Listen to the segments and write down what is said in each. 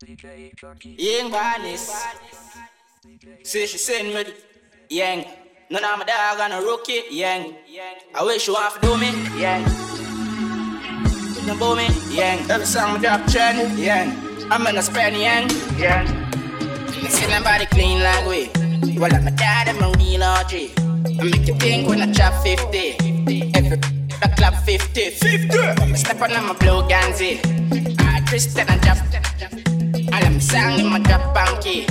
Young Barnes. Say she send me yang. None of my dog on a rookie, yang. I wish you want to do me, yang. No boo me, yang. Every song me drop trend, yang. I'm gonna spend yang, yang. See nobody clean like we. Well, I'm a dad and my real OG. I make you think when I drop 50. Every the club 50. 50. I'm step on my blue ganzi. I Christian and drop. Sang in my drop banky.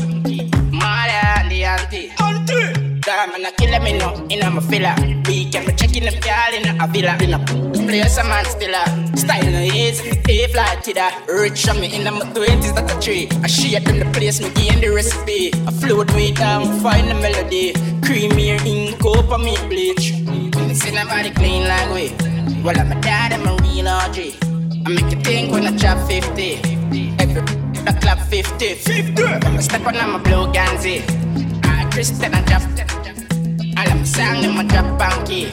Maya and the auntie. Auntie. Damn, and I kill me no in a filler. Weekend, me checking them girl in a villa. In a place, a man still a style no easy. A fly to that. Rich on me in my twenties, that a tree. I share them the place, me gain the recipe. I float with them, find the melody. Creamier ink, on me bleach. See nobody clean like we. Well, I'm a dad, I'm a real OG. I make you think when I drop 50. Every the club 50. 50. I'm a step on my blue ganzi. I Christian and drop. All I'm sang in my drop banky.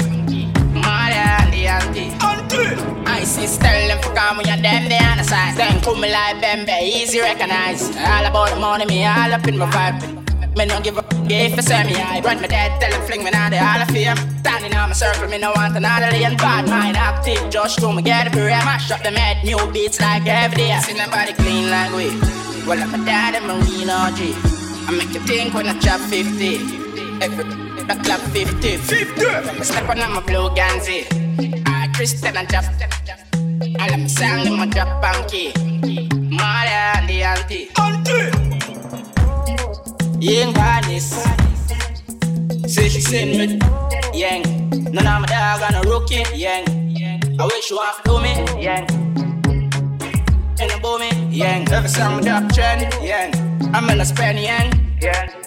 Maria and the auntie. Auntie. I see tell them for come when you're them they on the side. Then come me like Bembe, easy recognize. All about the money, me all up in my vibe. Me no give up if you say me I run my dad, tell him fling me now the all of fame. Standing on my circle, me no want another lane. Bad mind active, just to me get a beer. Mash up the mad new beats like every day. See nobody clean like we. Well, I'm a dad and my real OG. I make you think when I drop 50. Every the club 50. 50. I'm step on my blue ganzi. I Christian and drop. All I'm sang in my drop banky. Young Barnes. Say she send me yang. None of my dog on a rookie, yang. I wish you want to do me, yang. And a boo me, yang. Every song me drop trend, yang. I'm in a yang. yang.